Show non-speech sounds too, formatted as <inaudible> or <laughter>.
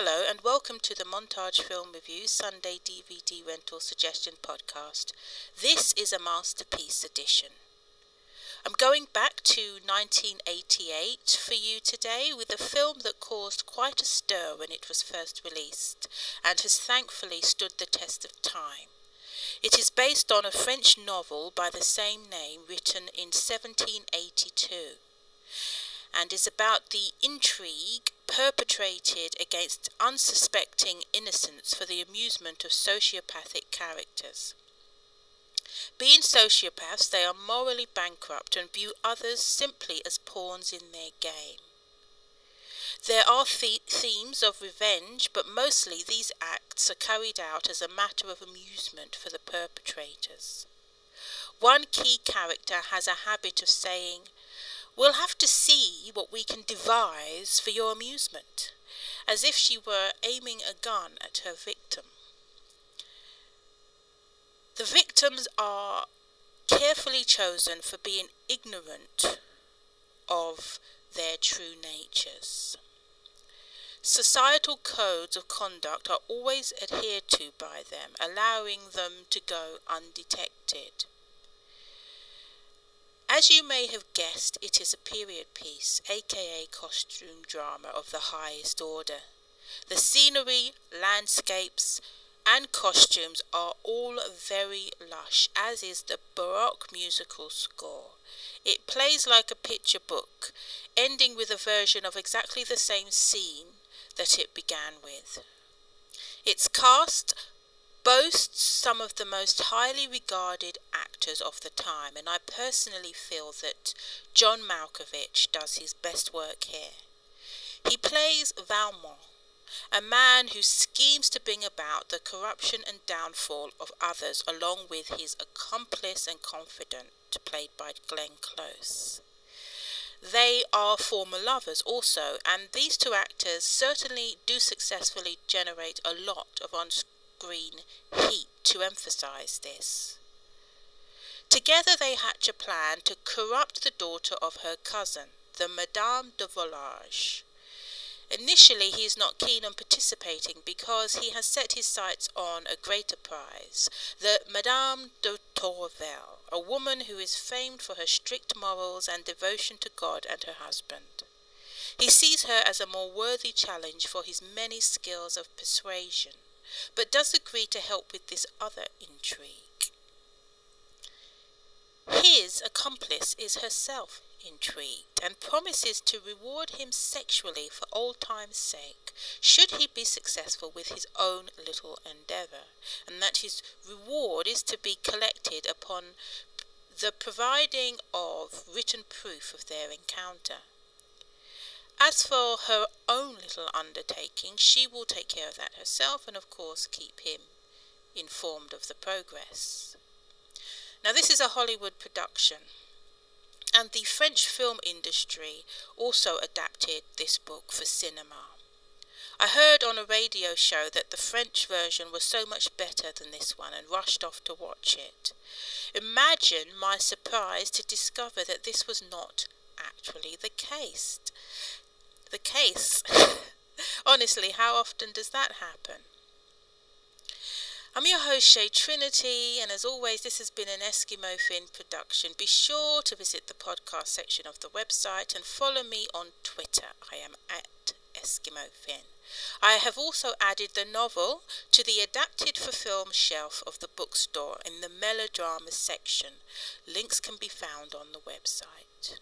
Hello, and welcome to the Montage Film Review Sunday DVD Rental Suggestion Podcast. This is a masterpiece edition. I'm going back to 1988 for you today with a film that caused quite a stir when it was first released and has thankfully stood the test of time. It is based on a French novel by the same name written in 1782 and is about the intrigue perpetrated against unsuspecting innocents for the amusement of sociopathic characters. Being sociopaths, they are morally bankrupt and view others simply as pawns in their game. There are the- themes of revenge, but mostly these acts are carried out as a matter of amusement for the perpetrators. One key character has a habit of saying, We'll have to see what we can devise for your amusement, as if she were aiming a gun at her victim. The victims are carefully chosen for being ignorant of their true natures. Societal codes of conduct are always adhered to by them, allowing them to go undetected. As you may have guessed, it is a period piece, aka costume drama of the highest order. The scenery, landscapes, and costumes are all very lush, as is the Baroque musical score. It plays like a picture book, ending with a version of exactly the same scene that it began with. Its cast boasts some of the most highly regarded actors of the time, and I personally feel that John Malkovich does his best work here. He plays Valmont, a man who schemes to bring about the corruption and downfall of others along with his accomplice and confidant, played by Glenn Close. They are former lovers also, and these two actors certainly do successfully generate a lot of on screen heat to emphasize this. Together they hatch a plan to corrupt the daughter of her cousin, the Madame de Volanges. Initially, he is not keen on participating because he has set his sights on a greater prize, the Madame de Tourvel, a woman who is famed for her strict morals and devotion to God and her husband. He sees her as a more worthy challenge for his many skills of persuasion, but does agree to help with this other intrigue. His accomplice is herself intrigued and promises to reward him sexually for old time's sake should he be successful with his own little endeavour, and that his reward is to be collected upon the providing of written proof of their encounter. As for her own little undertaking, she will take care of that herself and, of course, keep him informed of the progress. Now, this is a Hollywood production, and the French film industry also adapted this book for cinema. I heard on a radio show that the French version was so much better than this one and rushed off to watch it. Imagine my surprise to discover that this was not actually the case. The case. <laughs> Honestly, how often does that happen? I'm your host, Shay Trinity, and as always, this has been an Eskimo Finn production. Be sure to visit the podcast section of the website and follow me on Twitter. I am at Eskimo Finn. I have also added the novel to the adapted for film shelf of the bookstore in the melodrama section. Links can be found on the website.